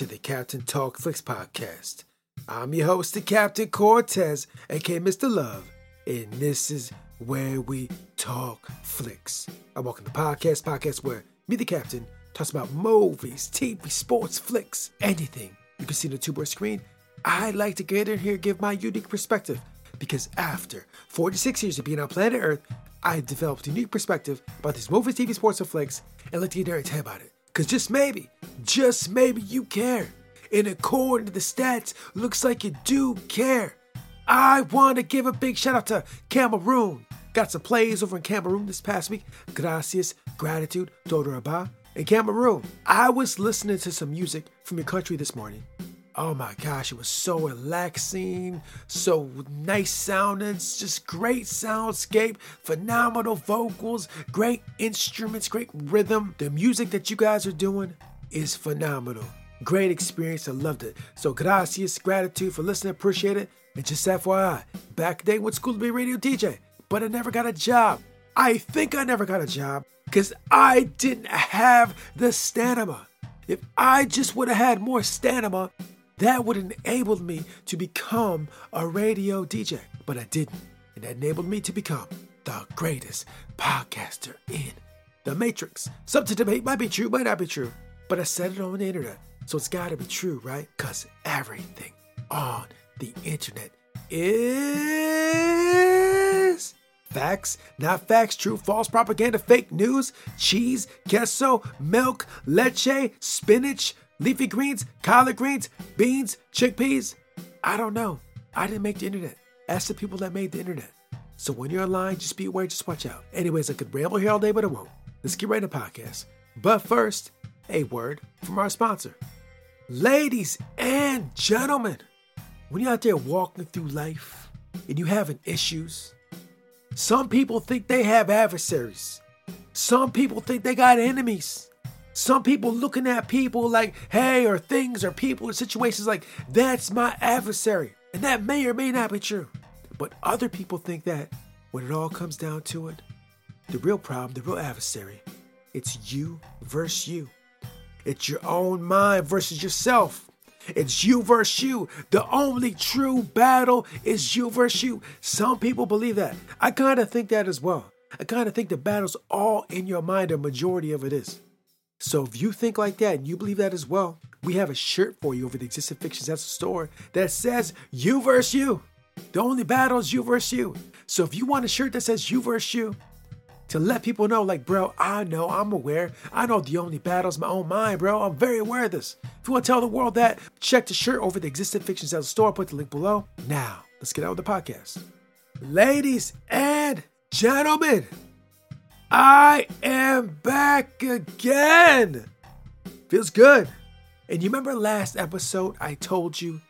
to the Captain Talk Flicks podcast. I'm your host, the Captain Cortez, aka Mr. Love, and this is where we talk flicks. I welcome the podcast, podcast where me, the Captain, talks about movies, TV, sports, flicks, anything you can see on the two-board screen. I like to get in here give my unique perspective because after 46 years of being on planet Earth, I developed a unique perspective about these movies, TV, sports, and flicks, and like to get there and tell about it. Because just maybe, just maybe you care. And according to the stats, looks like you do care. I want to give a big shout out to Cameroon. Got some plays over in Cameroon this past week. Gracias, gratitude, Dodoraba. In Cameroon, I was listening to some music from your country this morning. Oh my gosh, it was so relaxing, so nice sounding, just great soundscape, phenomenal vocals, great instruments, great rhythm. The music that you guys are doing is phenomenal. Great experience, I loved it. So gracias, gratitude for listening, appreciate it. And just FYI, back day went school to be a radio DJ, but I never got a job. I think I never got a job because I didn't have the stamina. If I just would have had more stamina, that would have enabled me to become a radio DJ, but I didn't. And that enabled me to become the greatest podcaster in the Matrix. Some to debate might be true, might not be true, but I said it on the internet, so it's gotta be true, right? Because everything on the internet is facts, not facts, true, false propaganda, fake news, cheese, queso, milk, leche, spinach, leafy greens, collard greens, beans, chickpeas. I don't know. I didn't make the internet. Ask the people that made the internet. So when you're online, just be aware, just watch out. Anyways, I could ramble here all day, but I won't. Let's get right into the podcast. But first, a word from our sponsor. Ladies and gentlemen, when you're out there walking through life and you having issues, some people think they have adversaries. Some people think they got enemies. Some people looking at people like, hey, or things or people or situations like, that's my adversary. And that may or may not be true. But other people think that when it all comes down to it, the real problem, the real adversary, it's you versus you. It's your own mind versus yourself. It's you versus you. The only true battle is you versus you. Some people believe that. I kind of think that as well. I kind of think the battle's all in your mind, a majority of it is. So if you think like that and you believe that as well, we have a shirt for you over the Existing Fictions at the store that says you versus you. The only battle is you versus you. So if you want a shirt that says you versus you, to let people know, like, bro, I know, I'm aware. I know the only battle is my own mind, bro. I'm very aware of this. If you want to tell the world that, check the shirt over the Existing Fictions at the store. Put the link below. Now, let's get out with the podcast. Ladies and gentlemen, I am back again. Feels good. And you remember last episode I told you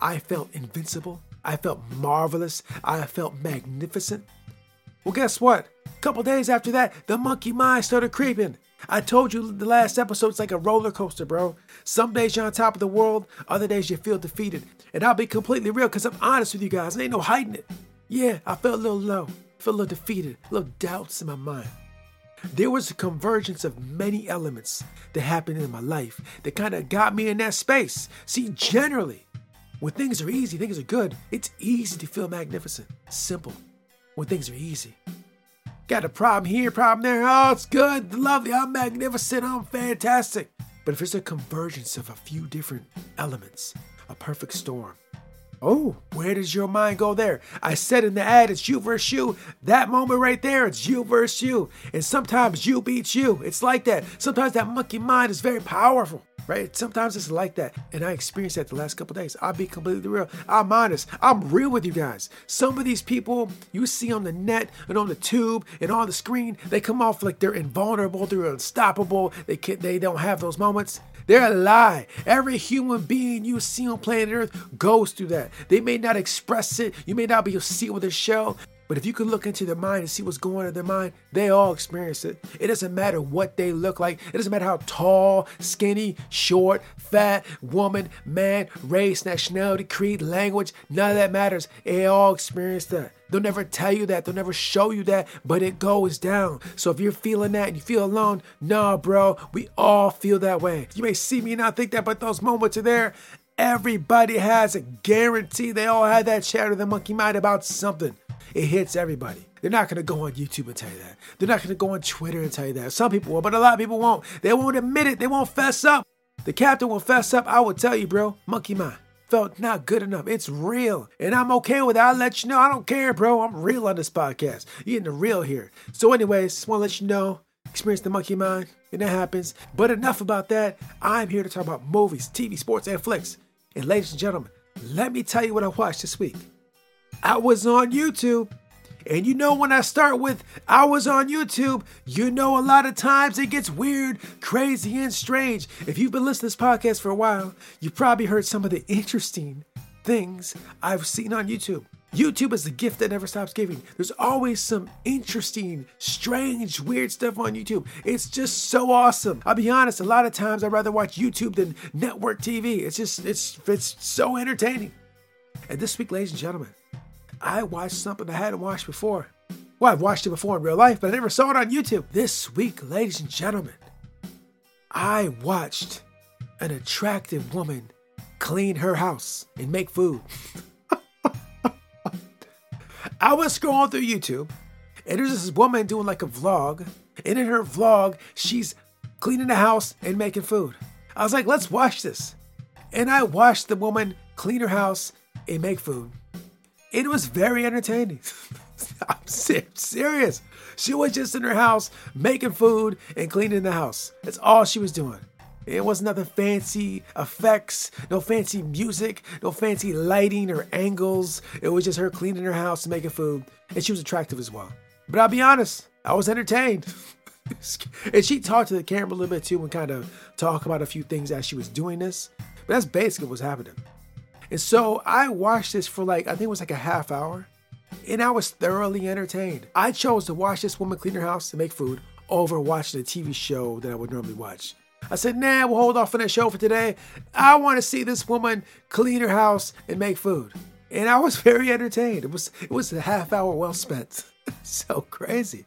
I felt invincible? I felt marvelous. I felt magnificent. Well, guess what? A couple days after that, the monkey mind started creeping. I told you the last episode it's like a roller coaster, bro. Some days you're on top of the world, other days you feel defeated. And I'll be completely real because I'm honest with you guys. Ain't no hiding it. Yeah, I felt a little low, a little defeated, a little doubts in my mind. There was a convergence of many elements that happened in my life that kind of got me in that space. See, generally, when things are easy, things are good, it's easy to feel magnificent, simple. When things are easy, got a problem here, problem there, oh, it's good, lovely, I'm magnificent, I'm fantastic. But if it's a convergence of a few different elements, a perfect storm, Oh, where does your mind go there? I said in the ad, it's you versus you. That moment right there, it's you versus you. And sometimes you beats you. It's like that. Sometimes that monkey mind is very powerful. right? Sometimes it's like that. And I experienced that the last couple days. I'll be completely real. I'm honest. I'm real with you guys. Some of these people you see on the net and on the tube and on the screen, they come off like they're invulnerable, they're unstoppable. They can they don't have those moments. They're a lie. Every human being you see on planet Earth goes through that. They may not express it. You may not be able to see it with a shell, but if you could look into their mind and see what's going on in their mind, they all experience it. It doesn't matter what they look like. It doesn't matter how tall, skinny, short, fat, woman, man, race, nationality, creed, language. None of that matters. They all experience that. They'll never tell you that. They'll never show you that, but it goes down. So if you're feeling that and you feel alone, nah, bro, we all feel that way. You may see me and not think that, but those moments are there. Everybody has a guarantee they all had that chat with the monkey mind about something. It hits everybody. They're not going to go on YouTube and tell you that. They're not going to go on Twitter and tell you that. Some people will, but a lot of people won't. They won't admit it. They won't fess up. The captain will fess up. I will tell you, bro. Monkey mind felt not good enough. It's real. And I'm okay with it. I'll let you know. I don't care, bro. I'm real on this podcast. You're getting the real here. So, anyways, just want to let you know. Experience the monkey mind, and that happens. But enough about that. I'm here to talk about movies, TV, sports, and flicks. And ladies and gentlemen, let me tell you what I watched this week. I was on YouTube. And you know, when I start with I was on YouTube, you know, a lot of times it gets weird, crazy, and strange. If you've been listening to this podcast for a while, you've probably heard some of the interesting things I've seen on YouTube. YouTube is the gift that never stops giving. There's always some interesting, strange, weird stuff on YouTube. It's just so awesome. I'll be honest, a lot of times I'd rather watch YouTube than network TV. It's just, it's, it's so entertaining. And this week, ladies and gentlemen, I watched something I hadn't watched before. Well, I've watched it before in real life, but I never saw it on YouTube. This week, ladies and gentlemen, I watched an attractive woman clean her house and make food. I was scrolling through YouTube, and there's this woman doing like a vlog, and in her vlog, she's cleaning the house and making food. I was like, let's watch this. And I watched the woman clean her house and make food. It was very entertaining. I'm serious. She was just in her house making food and cleaning the house. That's all she was doing. It was nothing fancy effects, no fancy music, no fancy lighting or angles. It was just her cleaning her house and making food. And she was attractive as well. But I'll be honest, I was entertained. and she talked to the camera a little bit too and kind of talk about a few things as she was doing this. But that's basically what's happening. And so I watched this for like, I think it was like a half hour, and I was thoroughly entertained. I chose to watch this woman clean her house and make food over watching a TV show that I would normally watch. I said, nah, we'll hold off on that show for today. I want to see this woman clean her house and make food. And I was very entertained. It was it was a half hour well spent. so crazy.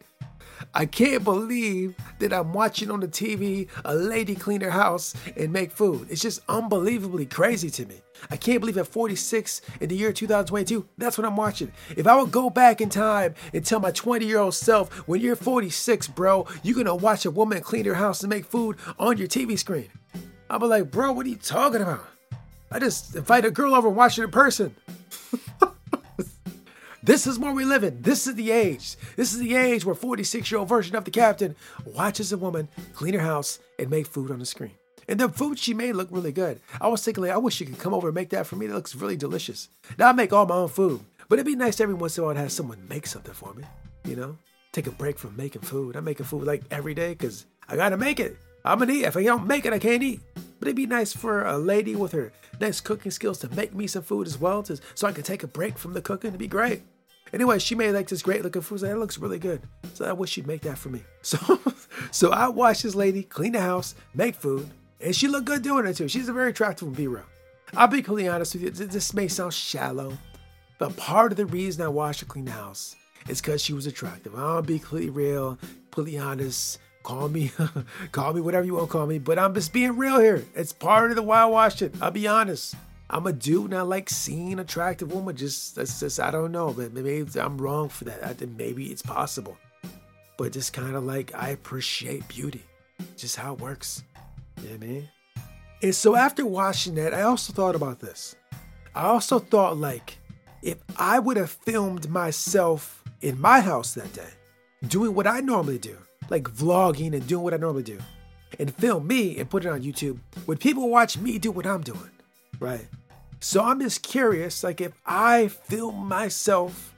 I can't believe that I'm watching on the TV a lady clean her house and make food. It's just unbelievably crazy to me. I can't believe at 46 in the year 2022, that's what I'm watching. If I would go back in time and tell my 20 year old self, when you're 46, bro, you're gonna watch a woman clean her house and make food on your TV screen. I'll be like, bro, what are you talking about? I just invite a girl over and watch it in person. This is where we live in. This is the age. This is the age where 46 year old version of the captain watches a woman clean her house and make food on the screen. And the food she made looked really good. I was thinking, like, I wish you could come over and make that for me. That looks really delicious. Now I make all my own food, but it'd be nice every once in a while to have someone make something for me. You know, take a break from making food. I'm making food like every day because I gotta make it. I'm gonna eat. If I don't make it, I can't eat. But it'd be nice for a lady with her nice cooking skills to make me some food as well, to, so I can take a break from the cooking. It'd be great. Anyway, she made like this great looking food. That looks really good. So I wish she'd make that for me. So, so I watched this lady clean the house, make food, and she looked good doing it too. She's a very attractive be real. I'll be completely honest with you. This may sound shallow, but part of the reason I watched her clean the house is because she was attractive. I'll be completely real, completely honest. Call me, call me whatever you want to call me, but I'm just being real here. It's part of the why I watched it. I'll be honest. I'm a dude and I like seeing attractive women. Just that's just I don't know, but maybe I'm wrong for that. I think maybe it's possible, but just kind of like I appreciate beauty, just how it works. You know what I mean? And so after watching that, I also thought about this. I also thought like if I would have filmed myself in my house that day, doing what I normally do, like vlogging and doing what I normally do, and film me and put it on YouTube, would people watch me do what I'm doing? Right. So I'm just curious, like if I film myself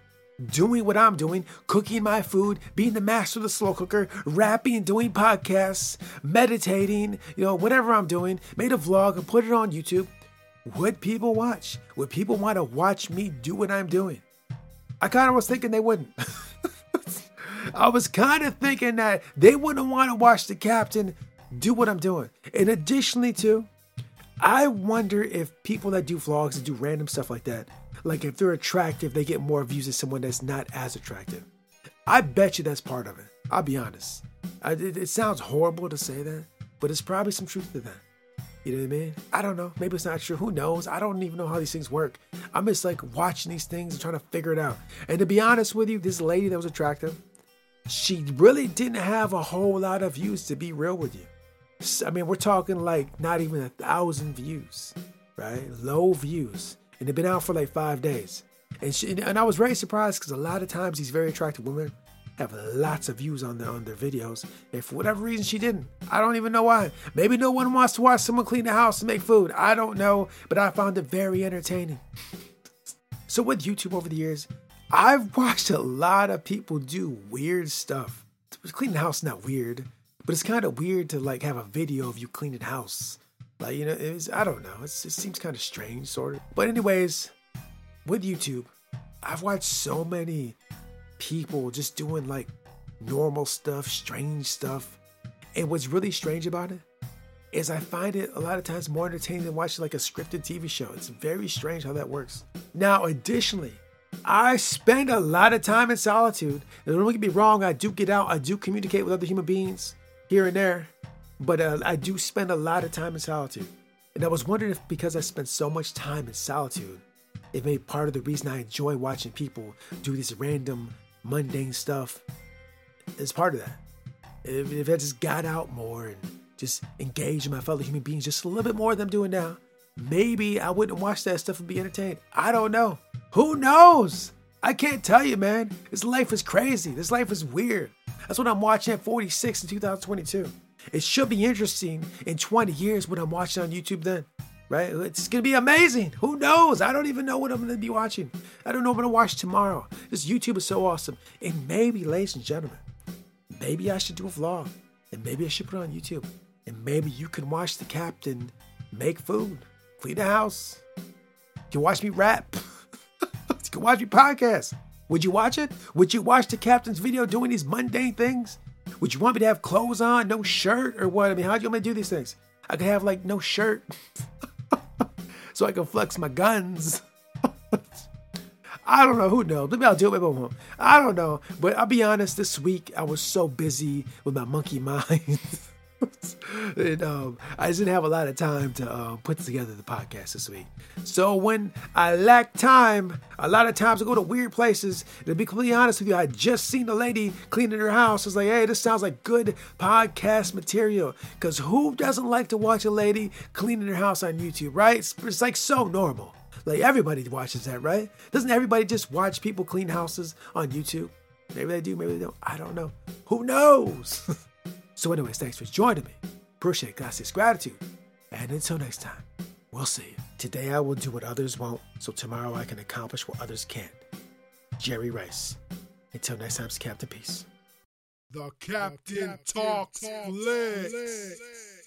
doing what I'm doing, cooking my food, being the master of the slow cooker, rapping, doing podcasts, meditating, you know, whatever I'm doing, made a vlog and put it on YouTube, would people watch? Would people want to watch me do what I'm doing? I kind of was thinking they wouldn't. I was kind of thinking that they wouldn't want to watch the captain do what I'm doing. And additionally, too, I wonder if people that do vlogs and do random stuff like that, like if they're attractive, they get more views than someone that's not as attractive. I bet you that's part of it. I'll be honest. I, it, it sounds horrible to say that, but it's probably some truth to that. You know what I mean? I don't know. Maybe it's not true. Who knows? I don't even know how these things work. I'm just like watching these things and trying to figure it out. And to be honest with you, this lady that was attractive, she really didn't have a whole lot of views to be real with you. I mean, we're talking like not even a thousand views, right? Low views. And they've been out for like five days. And she, and I was very surprised because a lot of times these very attractive women have lots of views on their on their videos. And for whatever reason she didn't. I don't even know why. Maybe no one wants to watch someone clean the house and make food. I don't know, but I found it very entertaining. so with YouTube over the years, I've watched a lot of people do weird stuff. Cleaning the house not weird, but it's kind of weird to like have a video of you cleaning house. Like you know, it's I don't know. It's, it seems kind of strange, sort of. But anyways, with YouTube, I've watched so many people just doing like normal stuff, strange stuff. And what's really strange about it is I find it a lot of times more entertaining than watching like a scripted TV show. It's very strange how that works. Now, additionally, I spend a lot of time in solitude. And don't get me wrong, I do get out, I do communicate with other human beings here and there, but uh, I do spend a lot of time in solitude. And I was wondering if because I spent so much time in solitude, it may be part of the reason I enjoy watching people do this random mundane stuff is part of that. If, if I just got out more and just engaged my fellow human beings just a little bit more than I'm doing now, maybe I wouldn't watch that stuff and be entertained. I don't know. Who knows? I can't tell you, man. This life is crazy. This life is weird. That's what I'm watching at 46 in 2022. It should be interesting in 20 years when I'm watching on YouTube then right? It's gonna be amazing. Who knows? I don't even know what I'm gonna be watching. I don't know what I'm gonna watch tomorrow. This YouTube is so awesome. And maybe, ladies and gentlemen, maybe I should do a vlog. And maybe I should put it on YouTube. And maybe you can watch the captain make food, clean the house. You can watch me rap. You can watch me podcast. Would you watch it? Would you watch the captain's video doing these mundane things? Would you want me to have clothes on, no shirt, or what? I mean, how do you want me to do these things? I could have like no shirt. so I can flex my guns. I don't know. Who knows? Maybe I'll do it. Maybe I won't. I don't know. But I'll be honest. This week I was so busy with my monkey mind. and um, I just didn't have a lot of time to uh, put together the podcast this week. So when I lack time, a lot of times I go to weird places. And to be completely honest with you, I just seen a lady cleaning her house. I was like, hey, this sounds like good podcast material. Because who doesn't like to watch a lady cleaning her house on YouTube, right? It's, it's like so normal. Like everybody watches that, right? Doesn't everybody just watch people clean houses on YouTube? Maybe they do, maybe they don't. I don't know. Who knows? So, anyways, thanks for joining me. Appreciate gracias gratitude. And until next time, we'll see you. Today I will do what others won't, so tomorrow I can accomplish what others can't. Jerry Rice. Until next time, Captain Peace. The Captain, the Captain talks, talks.